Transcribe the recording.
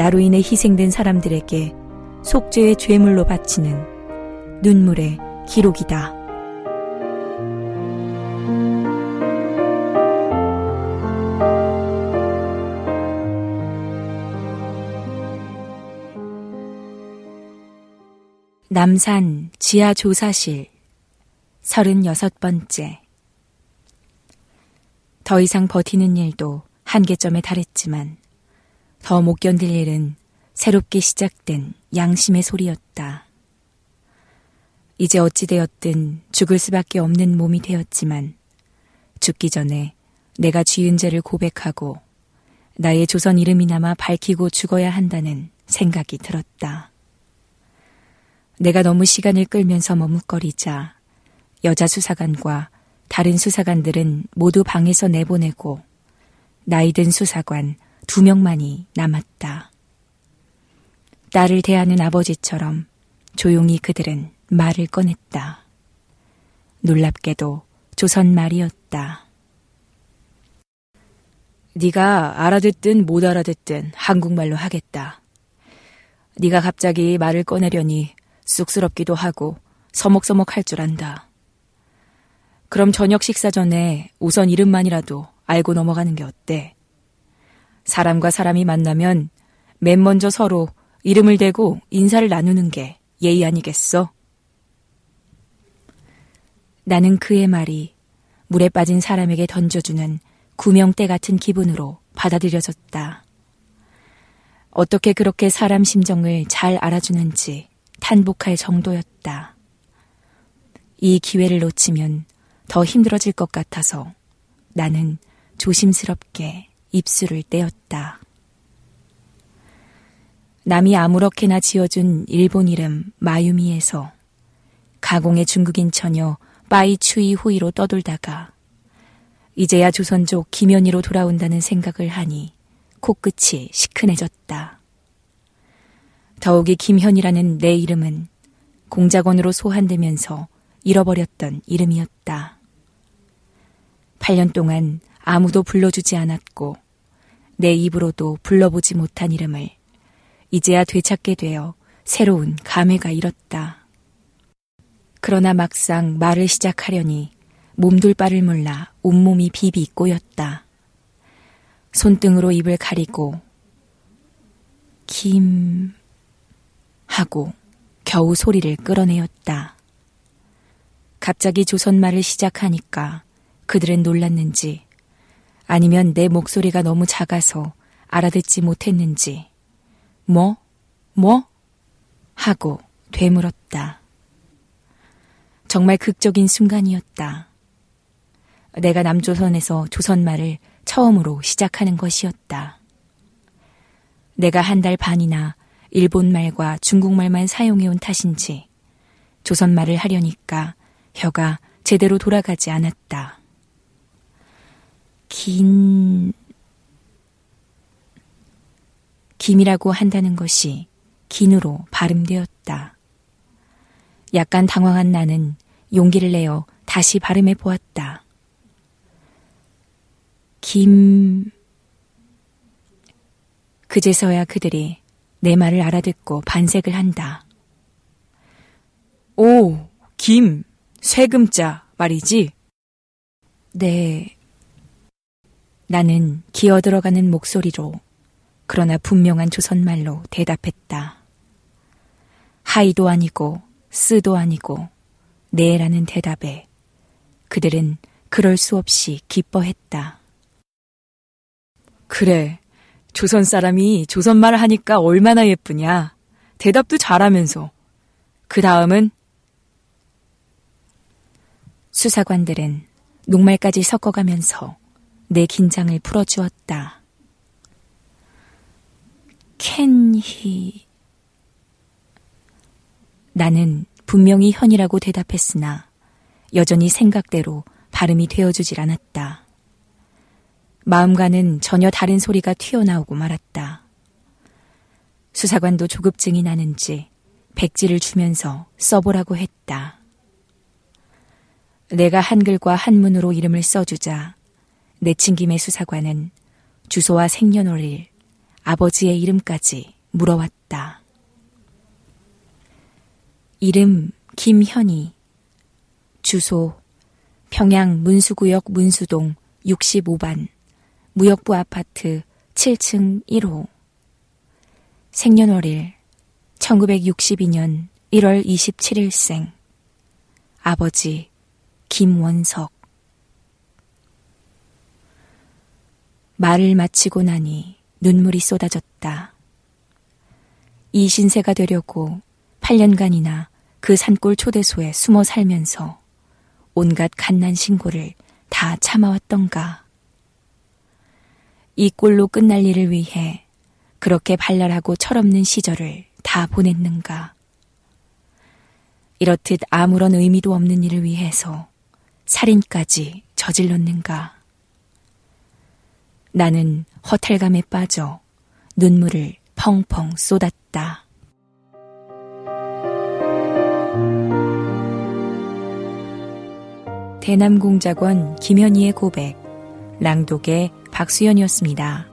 나로 인해 희생된 사람들에게 속죄의 죄물로 바치는 눈물의 기록이다. 남산 지하조사실 36번째 더 이상 버티는 일도 한계점에 달했지만 더 못 견딜 일은 새롭게 시작된 양심의 소리였다. 이제 어찌되었든 죽을 수밖에 없는 몸이 되었지만 죽기 전에 내가 쥐은 죄를 고백하고 나의 조선 이름이나마 밝히고 죽어야 한다는 생각이 들었다. 내가 너무 시간을 끌면서 머뭇거리자 여자 수사관과 다른 수사관들은 모두 방에서 내보내고 나이든 수사관 두 명만이 남았다. 딸을 대하는 아버지처럼 조용히 그들은 말을 꺼냈다. 놀랍게도 조선 말이었다. 네가 알아듣든 못 알아듣든 한국말로 하겠다. 네가 갑자기 말을 꺼내려니 쑥스럽기도 하고 서먹서먹 할 줄 안다. 그럼 저녁 식사 전에 우선 이름만이라도 알고 넘어가는 게 어때? 사람과 사람이 만나면 맨 먼저 서로 이름을 대고 인사를 나누는 게 예의 아니겠어? 나는 그의 말이 물에 빠진 사람에게 던져주는 구명대 같은 기분으로 받아들여졌다. 어떻게 그렇게 사람 심정을 잘 알아주는지 탄복할 정도였다. 이 기회를 놓치면 더 힘들어질 것 같아서 나는 조심스럽게 입술을 떼었다. 남이 아무렇게나 지어준 일본 이름 마유미에서 가공의 중국인 처녀 빠이 추이 후이로 떠돌다가 이제야 조선족 김연희로 돌아온다는 생각을 하니 코끝이 시큰해졌다. 더욱이 김현이라는 내 이름은 공작원으로 소환되면서 잃어버렸던 이름이었다. 8년 동안 아무도 불러주지 않았고 내 입으로도 불러보지 못한 이름을 이제야 되찾게 되어 새로운 감회가 일었다. 그러나 막상 말을 시작하려니 몸둘 바를 몰라 온몸이 비비 꼬였다. 손등으로 입을 가리고 김 하고 겨우 소리를 끌어내었다. 갑자기 조선말을 시작하니까 그들은 놀랐는지 아니면 내 목소리가 너무 작아서 알아듣지 못했는지 뭐? 뭐? 하고 되물었다. 정말 극적인 순간이었다. 내가 남조선에서 조선말을 처음으로 시작하는 것이었다. 내가 한 달 반이나 일본말과 중국말만 사용해온 탓인지 조선말을 하려니까 혀가 제대로 돌아가지 않았다. 긴, 김이라고 한다는 것이 긴으로 발음되었다. 약간 당황한 나는 용기를 내어 다시 발음해 보았다. 김, 그제서야 그들이 내 말을 알아듣고 반색을 한다. 오, 김, 쇠금자 말이지? 네. 나는 기어 들어가는 목소리로 그러나 분명한 조선말로 대답했다. 하이도 아니고 쓰도 아니고 네라는 대답에 그들은 그럴 수 없이 기뻐했다. 그래. 조선 사람이 조선말을 하니까 얼마나 예쁘냐. 대답도 잘하면서. 그 다음은 수사관들은 녹말까지 섞어가면서 내 긴장을 풀어주었다. 캔히. 나는 분명히 현이라고 대답했으나 여전히 생각대로 발음이 되어주질 않았다. 마음과는 전혀 다른 소리가 튀어나오고 말았다. 수사관도 조급증이 나는지 백지를 주면서 써보라고 했다. 내가 한글과 한문으로 이름을 써주자 내친김의 수사관은 주소와 생년월일, 아버지의 이름까지 물어왔다. 이름 김현희, 주소 평양 문수구역 문수동 65반 무역부 아파트 7층 1호. 생년월일 1962년 1월 27일생. 아버지 김원석 말을 마치고 나니 눈물이 쏟아졌다. 이 신세가 되려고 8년간이나 그 산골 초대소에 숨어 살면서 온갖 갓난 신고를 다 참아왔던가. 이 꼴로 끝날 일을 위해 그렇게 발랄하고 철없는 시절을 다 보냈는가. 이렇듯 아무런 의미도 없는 일을 위해서 살인까지 저질렀는가. 나는 허탈감에 빠져 눈물을 펑펑 쏟았다. 대남공작원 김현희의 고백, 랑독의 박수연이었습니다.